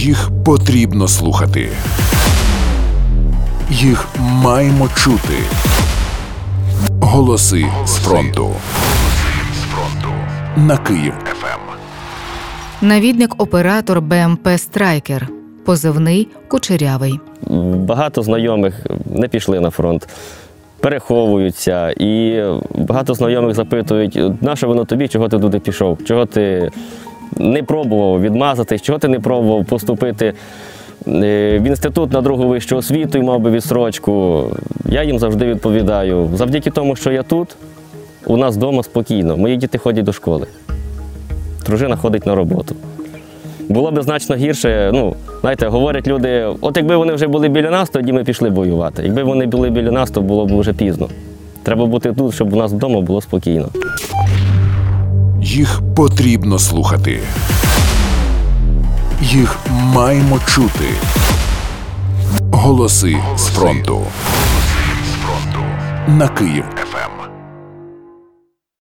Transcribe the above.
Їх потрібно слухати. Їх маємо чути. Голоси з фронту. На Київ ФМ. Навідник-оператор БМП Страйкер. Позивний Кучерявий. Багато знайомих не пішли на фронт, переховуються. І багато знайомих запитують, на що воно тобі, чого ти туди пішов? Чого ти не пробував відмазатись, чого ти не пробував поступити е, в інститут на другу вищу освіту і мав би відсрочку. Я їм завжди відповідаю. Завдяки тому, що я тут, у нас вдома спокійно. Мої діти ходять до школи. Дружина ходить на роботу. Було б значно гірше. Ну, знаєте, говорять люди, от якби вони вже були біля нас, тоді ми пішли воювати. Якби вони були біля нас, то було б вже пізно. Треба бути тут, щоб у нас вдома було спокійно. Їх потрібно слухати. Їх маємо чути. Голоси з фронту. На Київ ФМ.